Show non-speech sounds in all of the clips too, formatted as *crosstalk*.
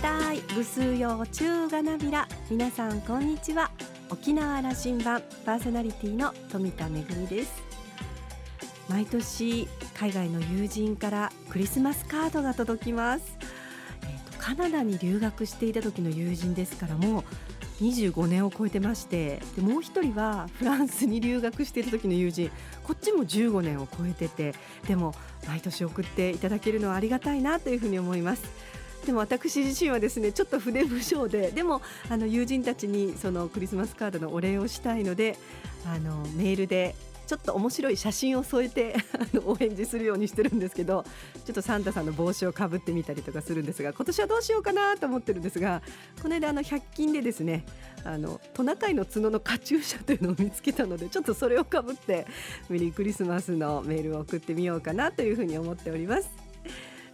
たい。ぐすうよ中がなびら。皆さんこんにちは。沖縄羅針盤。パーソナリティの富田恵です。毎年海外の友人からクリスマスカードが届きます、えーと、カナダに留学していた時の友人ですからもう25年を超えてましてでもう一人はフランスに留学している時の友人。こっちも15年を超えててでも毎年送っていただけるのはありがたいなというふうに思います。でも私自身はですねちょっと筆無償ででもあの友人たちにそのクリスマスカードのお礼をしたいのであのメールでちょっと面白い写真を添えて *laughs* お返事するようにしてるんですけどちょっとサンタさんの帽子をかぶってみたりとかするんですが今年はどうしようかなと思ってるんですがこの間あの100均でですねあのトナカイの角のカチューシャというのを見つけたのでちょっとそれをかぶってメリークリスマスのメールを送ってみようかなというふうに思っております。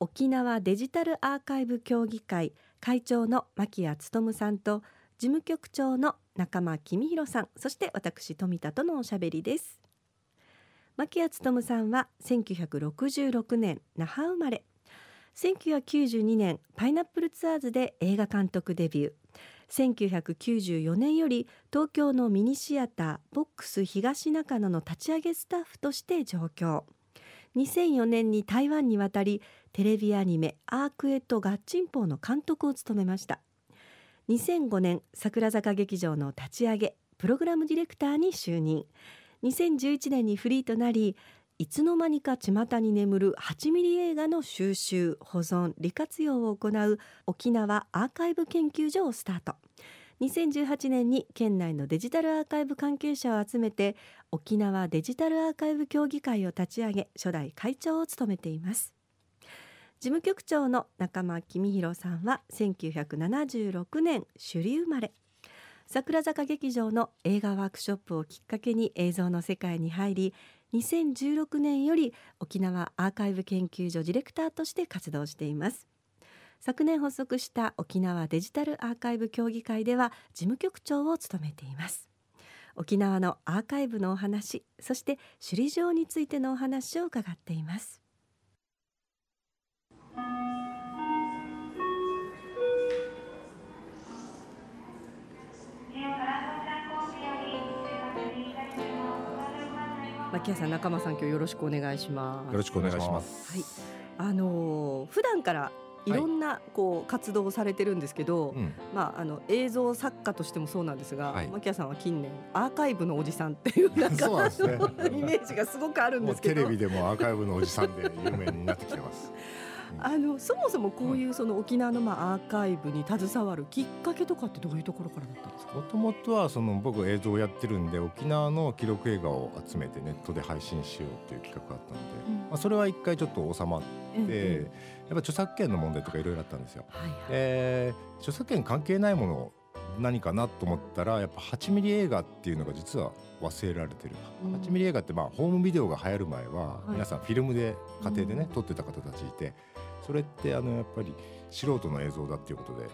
沖縄デジタルアーカイブ協議会会長の牧谷勉さんと事務局長の中間公弘さんそして私富田とのおしゃべりです。牧谷勉さんは1966年那覇生まれ。1992年パイナップルツアーズで映画監督デビュー。1994年より東京のミニシアターボックス東中野の立ち上げスタッフとして上京。2004年に台湾に渡りテレビアニメ「アークエットガッチンポー」の監督を務めました。2005年桜坂劇場の立ち上げプログラムディレクターに就任。2011年にフリーとなりいつの間にか巷に眠る8ミリ映画の収集保存利活用を行う沖縄アーカイブ研究所をスタート。2018年に県内のデジタルアーカイブ関係者を集めて沖縄デジタルアーカイブ協議会を立ち上げ初代会長を務めています。事務局長の中間公弘さんは1976年首里生まれ。桜坂劇場の映画ワークショップをきっかけに映像の世界に入り2016年より沖縄アーカイブ研究所ディレクターとして活動しています。昨年発足した沖縄デジタルアーカイブ協議会では事務局長を務めています。沖縄のアーカイブのお話そして首里城についてのお話を伺っています。牧谷さん仲間さん今日よろしくお願いします。よろしくお願いします。はい。あのー、普段からい。ろんなこう活動をされてるんですけど、はい、まああの映像作家としてもそうなんですが、はい、牧谷さんは近年アーカイブのおじさんっていうなんか、*laughs* ね、*laughs* イメージがすごくあるんですけど、テレビでもアーカイブのおじさんで有名になってきてます。あのそもそもこういうその沖縄のまあアーカイブに携わるきっかけとかってどういうところからだったんですか？もともとはその僕映像をやってるんで沖縄の記録映画を集めてネットで配信しようという企画があったので、うん、まあ、それは一回ちょっと収まって、うん。うん、やっぱ著作権の問題とかいろいろあったんですよ。はいはい、えー、著作権関係ないもの何かなと思ったらやっぱ8ミリ映画っていうのが実は忘れられてる、うん、8ミリ映画ってまあホームビデオが流行る前は皆さんフィルムで家庭でね、撮ってた方たちいてそれってあのやっぱり素人の映像だっていうことで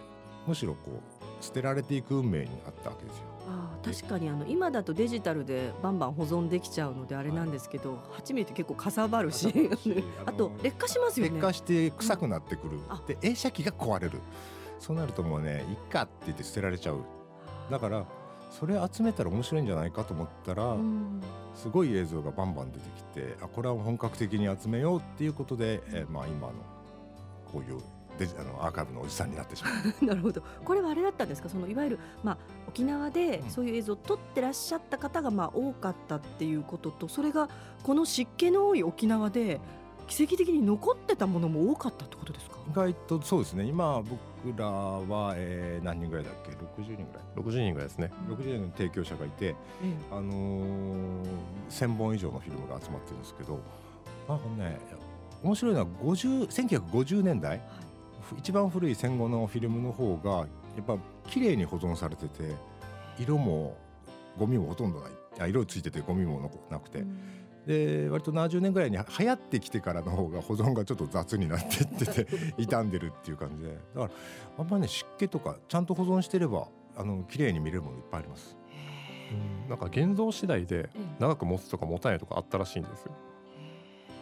むしろこう捨てられていく運命にあったわけですよ。あ確かにあの今だとデジタルでバンバン保存できちゃうのであれなんですけど、はい、8ミリって結構かさばるし *laughs* あと劣化しますよね。劣化して臭くなってくる、うん、で映写機が壊れる。そうなるともうねいっかって言って捨てられちゃう。だからそれ集めたら面白いんじゃないかと思ったら、うん、すごい映像がバンバン出てきてあこれは本格的に集めようっていうことで、えー、まあ今のこういうデジあのアーカイブのおじさんになってしまう。*laughs* なるほど。これはあれだったんですか？そのいわゆる、まあ、沖縄でそういう映像を撮ってらっしゃった方がまあ多かったっていうこととそれがこの湿気の多い沖縄で奇跡的に残ってたものも多かったってことですか？意外とそうですね。今僕らは、えー、何人ぐらいだっけ？60人ぐらい？60人ぐらいですね、うん、60人の提供者がいて、うん、あのー、1000本以上のフィルムが集まってるんですけどなんかね面白いのは50 1950年代、はい、一番古い戦後のフィルムの方がやっぱ綺麗に保存されてて色もゴミもほとんどない。あ色ついててゴミもなくて、うん、で割と70年ぐらいに流行ってきてからの方が保存がちょっと雑になってってて *laughs* 傷んでるっていう感じで。だからあんまりね湿気とかちゃんと保存してればあの綺麗に見れるものいっぱいあります。うん、なんか現像次第で長く持つとか持たないとかあったらしいんですよ。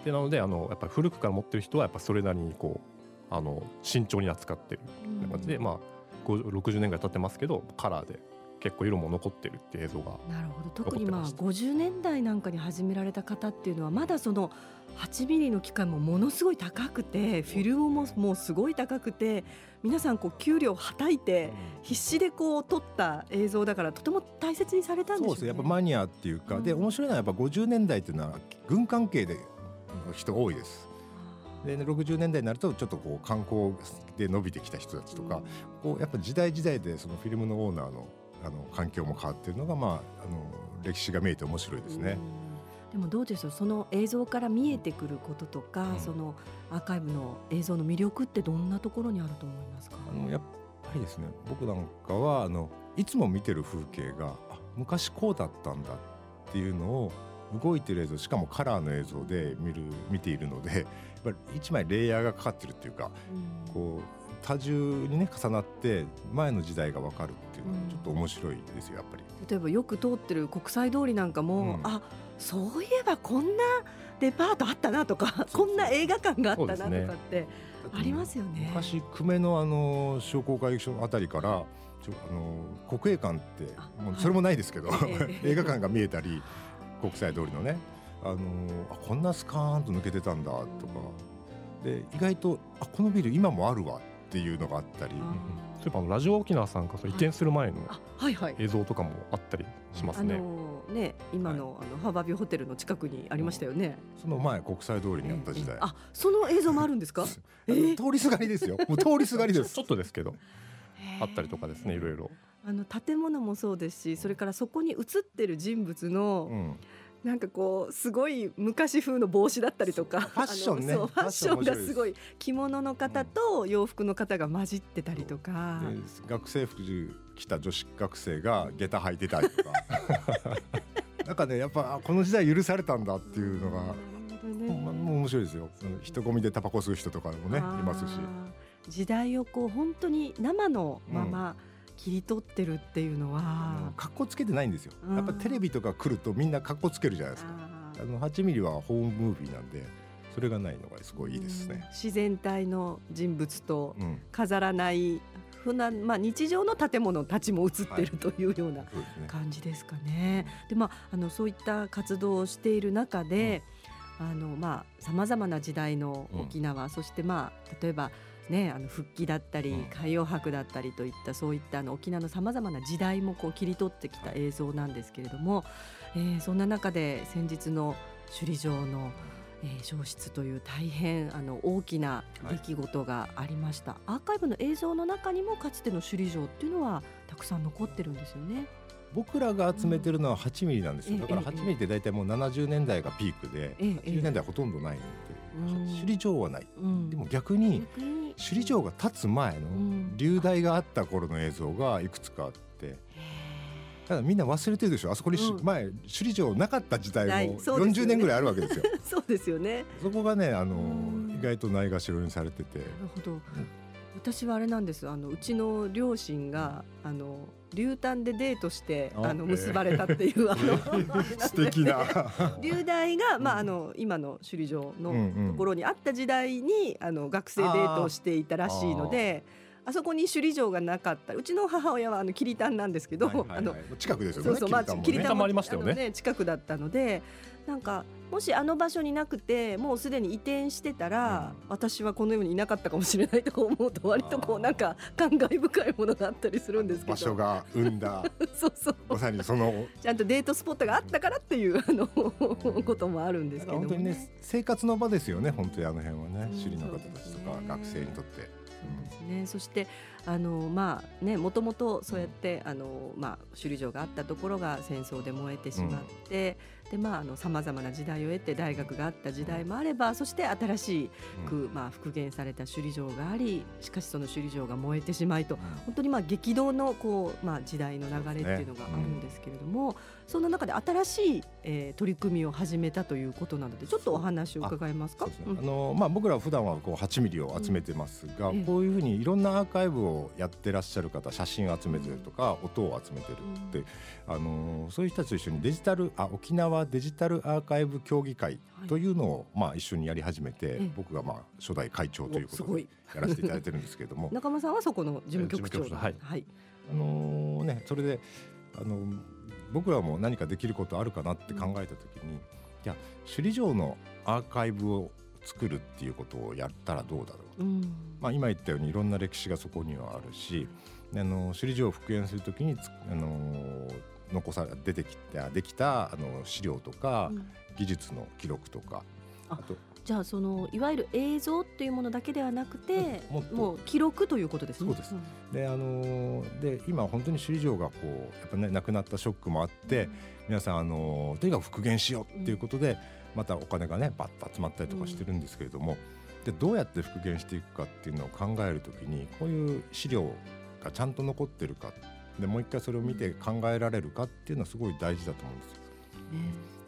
でなのであのやっぱり古くから持ってる人はやっぱそれなりにこうあの慎重に扱ってる感じで、まあ60年ぐらい経ってますけどカラーで結構色も残ってるっていう映像がなるほど。特にまあ50年代なんかに始められた方っていうのはまだその8ミリの機械もものすごい高くてフィルムももうすごい高くて皆さんこう給料はたいて必死でこう撮った映像だからとても大切にされたんです、ね、そうですやっぱマニアっていうか、うん、で面白いのはやっぱ50年代っていうのは軍関係で人多いです。で60年代になるとちょっとこう観光で伸びてきた人たちとか、こうやっぱ時代時代でそのフィルムのオーナーのあの環境も変わっているのが、まあ、あの歴史が見えて面白いですね。でもどうでしょうその映像から見えてくることとか、うん、そのアーカイブの映像の魅力ってどんなところにあると思いますか？あのやっぱりですね僕なんかはあのいつも見てる風景があ昔こうだったんだっていうのを動いてる映像しかもカラーの映像で見る見ているのでやっぱり一枚レイヤーがかかってるっていうか、うん、こう多重にね重なって前の時代が分かるっていうのはちょっと面白いですよやっぱり。例えばよく通ってる国際通りなんかも、うん、あそういえばこんなデパートあったなとかこんな映画館があったなとかってありますよね。昔久米のあの商工会議所あたりからあの国営館ってもうそれもないですけど、はい、*laughs* 映画館が見えたり国際通りのねあのあこんなスカーンと抜けてたんだとかで意外とあこのビル今もあるわっていうのがあったり。例えばラジオ沖縄さんが移転する前の映像とかもあったりしますね。あのね今の,、あのハーバービューホテルの近くにありましたよね。その前国際通りにあった時代。あその映像もあるんですか？*laughs* 通りすがりですよ。もう通りすがりです。ちょっとですけど。あったりとかですねいろいろ。あの建物もそうですしそれからそこに映ってる人物の、うん。なんかこうすごい昔風の帽子だったりとかファッションね。ファッションがすごい着物の方と洋服の方が混じってたりとか、うん、学生服着た女子学生が下駄履いてたりとか。*laughs* なんかねやっぱこの時代許されたんだっていうのが、ね、もう面白いですよ。人混みでタバコ吸う人とかもねいますし。時代をこう本当に生のまま、うん切り取ってるっていうのは。かっこつけてないんですよ。やっぱテレビとか来るとみんなかっこつけるじゃないですか。あの8ミリはホームムービーなんでそれがないのがすごいいいですね。自然体の人物と飾らない普段まあ日常の建物たちも映ってるというような感じですかね。でまああのそういった活動をしている中で、うん、あのまあさまざまな時代の沖縄、うん、そしてまあ例えばね、あの復帰だったり海洋博だったりといったそういったあの沖縄のさまざまな時代もこう切り取ってきた映像なんですけれども、えー、そんな中で先日の首里城の、えー、消失という大変あの大きな出来事がありました、はい、アーカイブの映像の中にもかつての首里城っていうのはたくさん残ってるんですよね。僕らが集めてるのは8ミリなんですよ、だから8ミリって大体もう70年代がピークで、80年代ほとんどないので、首里城はない、でも逆に首里城が建つ前の流大があった頃の映像がいくつかあって。ただみんな忘れてるでしょ。あそこに、前首里城なかった時代も40年ぐらいあるわけですよ。*laughs* そうですよね。そこがねあの意外とないがしろにされてて。なるほど。私はあれなんです。あのうちの両親があの流丹でデートしてあの結ばれたっていう、あの *laughs* 素敵な。流大が、まあ、あの今の首里城のところにあった時代にあの学生デートをしていたらしいので。あそこに首里城がなかった。うちの母親はあの桐丹なんですけど、あの近くですよねそうそう、まあ、桐丹もありましたよね近くだったのでなんかもしあの場所になくてもうすでに移転してたら、うん、私はこの世にいなかったかもしれないとか思うと割とこうなんか感慨深いものがあったりするんですけど。場所が生んだ。*laughs* そうそう。まさにその。ちゃんとデートスポットがあったからっていうあのこともあるんですけど、ね、本当にね生活の場ですよね本当にあの辺はね。首里の方たちとか学生にとって。ですね、そしてあのまあねもともとそうやってあのまあ首里城があったところが戦争で燃えてしまって、してまああのさまざまな時代を得て大学があった時代もあればそして新しく、まあ、復元された首里城がありしかしその首里城が燃えてしまいと本当にまあ激動のこう、まあ、時代の流れっていうのがあるんですけれどもそ,、んな中で新しい、えー、取り組みを始めたということなのでちょっとお話を伺えますか？あのまあ、僕らは普段はこう8ミリを集めてますが、こういうふうにいろんなアーカイブをやってらっしゃる方写真を集めてるとか、音を集めてるって、あのそういう人たちと一緒にデジタルあ沖縄デジタルアーカイブ協議会というのを、まあ、一緒にやり始めて、僕がまあ初代会長ということでやらせていただいてるんですけれども。*laughs* 中間さんはそこの事務局長はい、はい、あのねそれであの僕らも何かできることあるかなって考えた時に、いや首里城のアーカイブを作るっていうことをやったらどうだろう、うん、まあ、今言ったようにいろんな歴史がそこにはあるし、あの首里城を復元するときにあの残さ出てきたできたあの資料とか、うん、技術の記録とか。あとじゃあそのいわゆる映像っていうものだけではなくて、うん、もう記録ということですね。そうです。うん、であので今本当に首里城がこうやっぱね亡くなったショックもあって、皆さんあのとにかく復元しようっていうことで、またお金がねバッと集まったりとかしてるんですけれども、でどうやって復元していくかっていうのを考えるときにこういう資料がちゃんと残ってるかでもう一回それを見て考えられるかっていうのはすごい大事だと思うんですよ。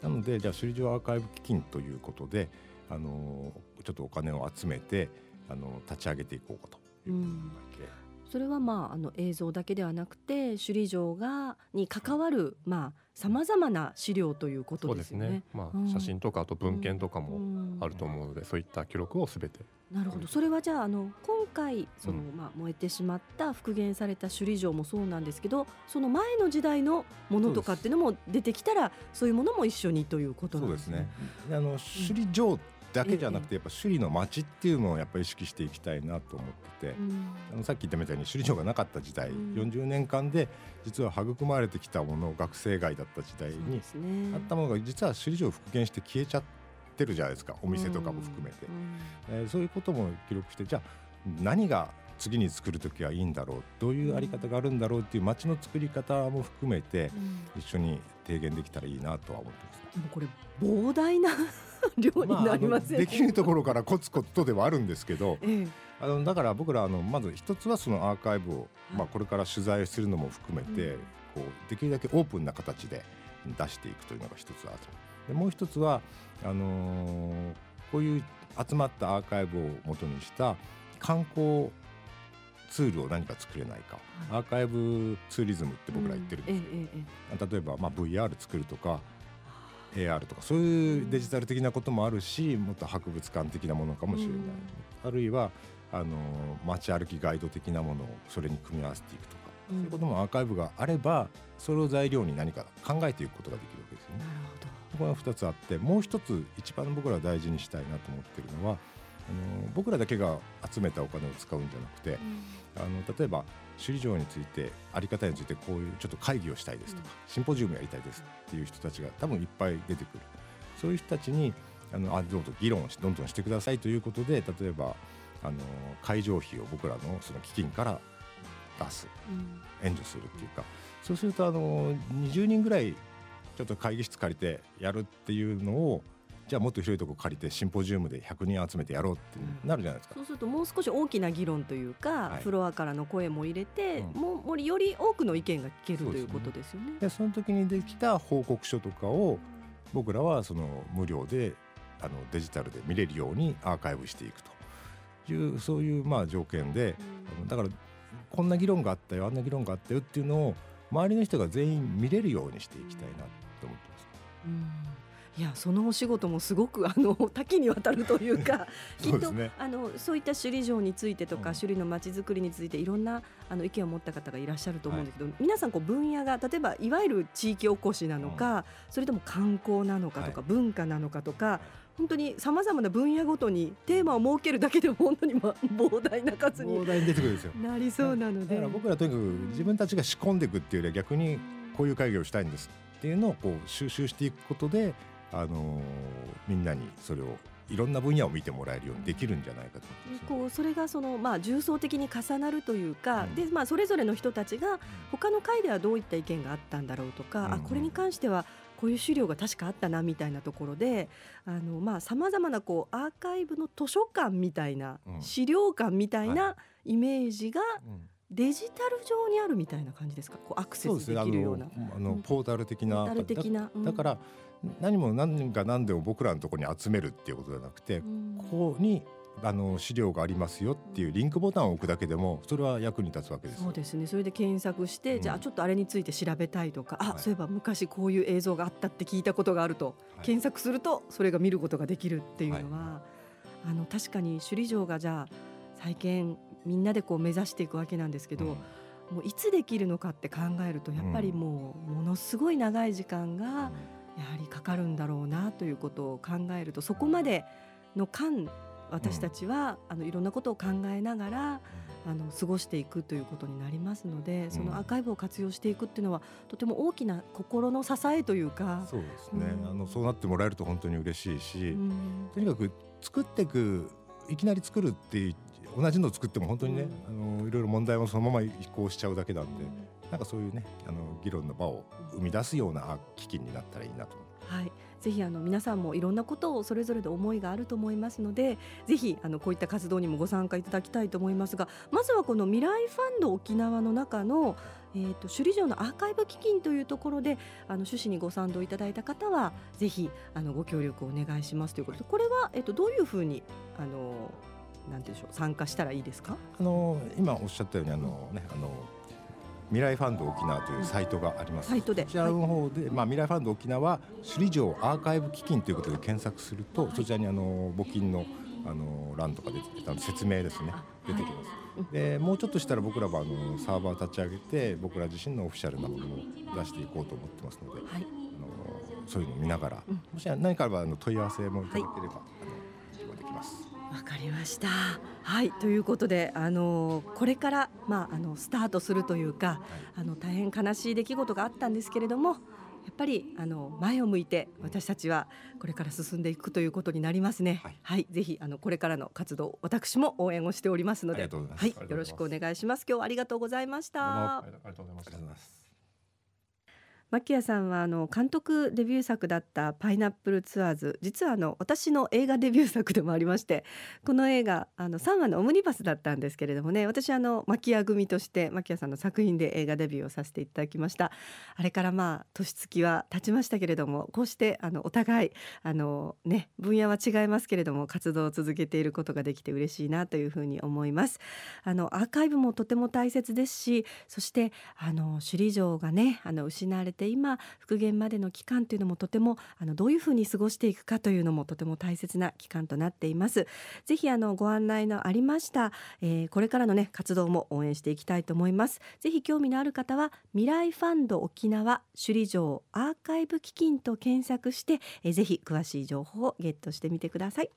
なのでじゃあ首里城アーカイブ基金ということであのちょっとお金を集めてあの立ち上げていこうかというわけで。それはまああの映像だけではなくて首里城がに関わるまあさまざまな資料ということですね。ねまあ、写真とかあと文献とかもあると思うので、うん、そういった記録をすべて。なるほど。それはじゃああの今回その、まあ燃えてしまった復元された首里城もそうなんですけど、その前の時代のものとかっていうのも出てきたらそういうものも一緒にということなんですね。そうですね。あの首里城だけじゃなくてやっぱ首里の町っていうのをやっぱり意識していきたいなと思ってて、あのさっき言ったみたいに首里城がなかった時代、うん、40年間で実は育まれてきたもの学生街だった時代にあったものが実は首里城を復元して消えちゃってるじゃないですかお店とかも含めて、えー、そういうことも記録してじゃあ何が次に作る時はいいんだろうどういうあり方があるんだろうっていう街の作り方も含めて一緒に提言できたらいいなとは思ってます、でもこれ膨大な量になりません、まあ、できるところからコツコツとではあるんですけど、ええ、あのだから僕らあのまず一つはそのアーカイブを、まあ、これから取材するのも含めて、うん、こうできるだけオープンな形で出していくというのが一つあるでもう一つはあのー、こういう集まったアーカイブを元にした観光ツールを何か作れないか、はい、アーカイブツーリズムって僕ら言ってるんですけど、うんええ、例えばまあ VR 作るとか AR とかそういうデジタル的なこともあるしもっと博物館的なものかもしれない、うん、あるいはあの街歩きガイド的なものをそれに組み合わせていくとか、うん、そういうこともアーカイブがあればそれを材料に何か考えていくことができるわけですよね。なるほど。これは2つあってもう一つ一番僕ら大事にしたいなと思ってるのはあの僕らだけが集めたお金を使うんじゃなくて、うん、あの例えば首里城について在り方についてこういうちょっと会議をしたいですとか、シンポジウムやりたいですっていう人たちが多分いっぱい出てくる。そういう人たちにあのあどうぞ議論をどんどんしてくださいということで例えばあの会場費を僕らのその基金から出す、援助するっていうか。そうするとあの20人ぐらいちょっと会議室借りてやるっていうのをじゃあもっと広いところ借りてシンポジウムで100人集めてやろうってなるじゃないですか、そうするともう少し大きな議論というか、はい、フロアからの声も入れて、うん、もうより多くの意見が聞けるということですよね。でその時にできた報告書とかを僕らはその無料であのデジタルで見れるようにアーカイブしていくと。いうそういうまあ条件で、うん、だからこんな議論があったよあんな議論があったよっていうのを周りの人が全員見れるようにしていきたいなと思ってます。うんいやそのお仕事もすごくあの *laughs* 多岐にわたるというか *laughs* きっと、ね、あのそういった首里城についてとか、うん、首里のまちづくりについていろんなあの意見を持った方がいらっしゃると思うんですけど、はい、皆さんこう分野が例えばいわゆる地域おこしなのか、うん、それとも観光なのかとか、はい、文化なのかとか。本当にさまざまな分野ごとにテーマを設けるだけでも本当にま *laughs* 膨大な数に膨大に出てくるんですよ。なりそうなので。だから僕らとにかく自分たちが仕込んでいくっていうよりは逆にこういう会議をしたいんですっていうのをこう収集していくことであのー、みんなにそれをいろんな分野を見てもらえるようにできるんじゃないかとこうそれがその、まあ、重層的に重なるというか、うん、でまあ、それぞれの人たちが他の会ではどういった意見があったんだろうとか、うん、あこれに関してはこういう資料が確かあったなみたいなところでさまざ、まなこうアーカイブの図書館みたいな、うん、資料館みたいなイメージが、デジタル上にあるみたいな感じですか？こうアクセスできるような。あの、ポータル的な。ポータル的な。だ,、から何も何が何でも僕らのところに集めるっていうことじゃなくて、ここにあの資料がありますよっていうリンクボタンを置くだけでもそれは役に立つわけですそうですね。それで検索して、うん、じゃあちょっとあれについて調べたいとか、あ、はい、そういえば昔こういう映像があったって聞いたことがあると、はい、検索するとそれが見ることができるっていうのは、はい、あの確かに首里城がじゃあ再建みんなでこう目指していくわけなんですけど、うん、もういつできるのかって考えるとやっぱりもうものすごい長い時間がやはりかかるんだろうなということを考えるとそこまでの間私たちは、あのいろんなことを考えながら、あの過ごしていくということになりますのでそのアーカイブを活用していくっていうのはとても大きな心の支えというかそうですね、うん、あのそうなってもらえると本当に嬉しいし、うん、とにかく作っていくいきなり作るって同じのを作っても本当にね、うん、あのいろいろ問題もそのまま移行しちゃうだけなんで、なんかそういうねあの議論の場を生み出すような基金になったらいいなと。はいぜひあの皆さんもいろんなことをそれぞれで思いがあると思いますのでぜひあのこういった活動にもご参加いただきたいと思いますがまずはこの未来ファンド沖縄の中のえーと、首里城のアーカイブ基金というところであの趣旨にご賛同いただいた方はぜひあのご協力をお願いしますということでこれは、えーと、どういうふうにあのなんてでしょう参加したらいいですか？あの今おっしゃったようにあの、ね、あの未来ファンド沖縄というサイトがあります。サイトで。こちらの方で、まあ未来ファンド沖縄首里城アーカイブ基金ということで検索すると、そちらにあの募金のあの欄とか出てきた説明ですね。出てきます。でもうちょっとしたら僕らはあのサーバー立ち上げて僕ら自身のオフィシャルなものを出していこうと思ってますので、はい、あのそういうのを見ながら、もし何かあればあの問い合わせもいただければ、はい、あのできます。わかりました。はいということであのこれからまああのスタートするというか、あの大変悲しい出来事があったんですけれども。やっぱりあの前を向いて私たちはこれから進んでいくということになりますね。はい、はい、ぜひあのこれからの活動私も応援をしておりますので、はい、よろしくお願いします。今日はありがとうございました。ありがとうございます。牧谷さんはあの監督デビュー作だった「パイナップルツアーズ」実はあの私の映画デビュー作でもありましてこの映画あの3話のオムニバスだったんですけれどもね私あの牧谷組として牧谷さんの作品で映画デビューをさせていただきました。あれからまあ年月は経ちましたけれどもこうしてあのお互いあのね分野は違いますけれども活動を続けていることができて嬉しいなというふうに思います。あのアーカイブもとても大切ですしそしてあの首里城がねあの失われて今復元までの期間というのもとてもあのどういうふうに過ごしていくかというのもとても大切な期間となっています。ぜひあのご案内のありました、えー、これからのね活動も応援していきたいと思います。ぜひ興味のある方は未来ファンド沖縄首里城アーカイブ基金と検索して、えー、ぜひ詳しい情報をゲットしてみてください。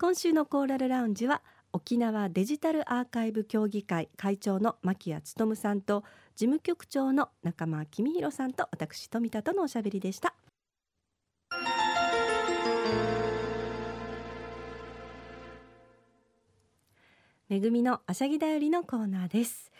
今週のコーラルラウンジは沖縄デジタルアーカイブ協議会会長の牧谷勉さんと事務局長の中間公弘さんと私富田とのおしゃべりでした。めぐみのあしゃぎだよりのコーナーです。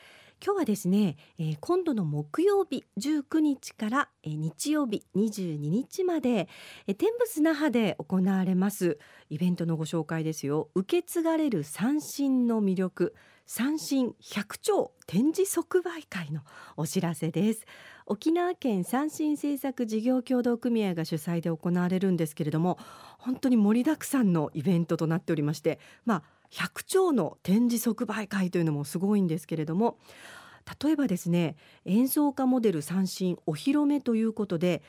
今日はですね、えー、今度の木曜日19日から、えー、日曜日22日まで、えー、天仏那覇で行われますイベントのご紹介ですよ。受け継がれる三振の魅力。三振百兆展示即売会のお知らせです。沖縄県三振政策事業協同組合が主催で行われるんですけれども本当に盛りだくさんのイベントとなっておりましてまあ100兆の展示即売会というのもすごいんですけれども例えばですね演奏家モデル三振お披露目ということで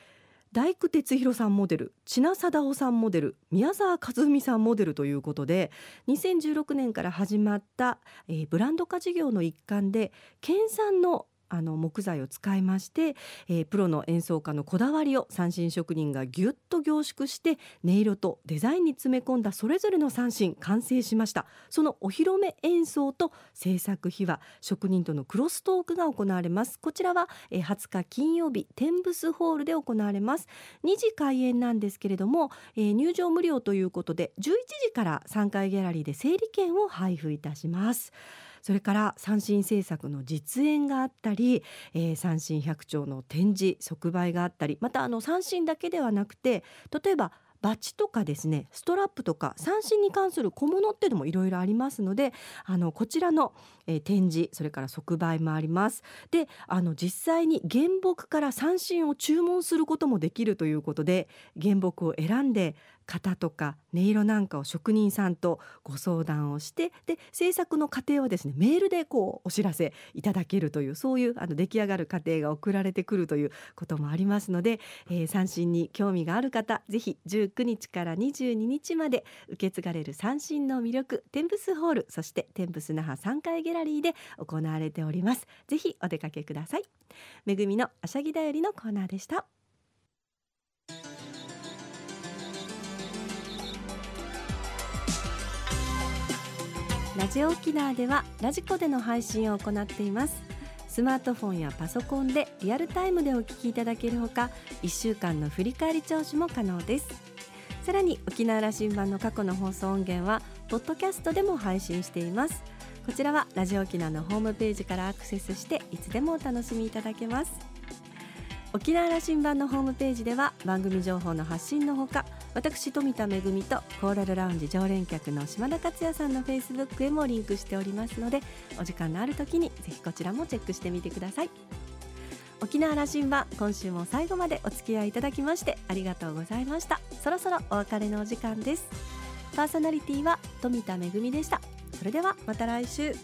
大工哲弘さんモデル千奈貞夫さんモデル宮沢和美さんモデルということで2016年から始まった、えー、ブランド化事業の一環で県産のあの木材を使いまして、えー、プロの演奏家のこだわりを三振職人がぎゅっと凝縮して音色とデザインに詰め込んだそれぞれの三振完成しました。そのお披露目演奏と制作秘話職人とのクロストークが行われます。こちらは、えー、20日金曜日天ブスホールで行われます。2時開演なんですけれども、えー、入場無料ということで11時から3階ギャラリーで整理券を配布いたします。それから三振政策の実演があったり、えー、三振百丁の展示即売があったりまたあの三振だけではなくて例えばバチとかですねストラップとか三振に関する小物っていうのもいろいろありますのであのこちらの、えー、展示それから即売もあります。であの実際に原木から三振を注文することもできるということで原木を選んで型とか音色なんかを職人さんとご相談をしてで制作の過程をですねメールでこうお知らせいただけるというそういうあの出来上がる過程が送られてくるということもありますので、えー、三振に興味がある方ぜひ19日から22日まで受け継がれる三振の魅力テンプスホールそしてテンプス那覇3階ギャラリーで行われております。ぜひお出かけください。めぐみのあしゃぎだよりのコーナーでした。ラジオ沖縄ではラジコでの配信を行っています。スマートフォンやパソコンでリアルタイムでお聞きいただけるほか1週間の振り返り聴取も可能です。さらに沖縄羅針盤の過去の放送音源はポッドキャストでも配信しています。こちらはラジオ沖縄のホームページからアクセスしていつでもお楽しみいただけます。沖縄羅針盤のホームページでは番組情報の発信のほか私富田恵とコーラルラウンジ常連客の島田克也さんのフェイスブックへもリンクしておりますのでお時間のある時にぜひこちらもチェックしてみてください。沖縄羅針盤今週も最後までお付き合いいただきましてありがとうございました。そろそろお別れのお時間です。パーソナリティは富田恵でした。それではまた来週。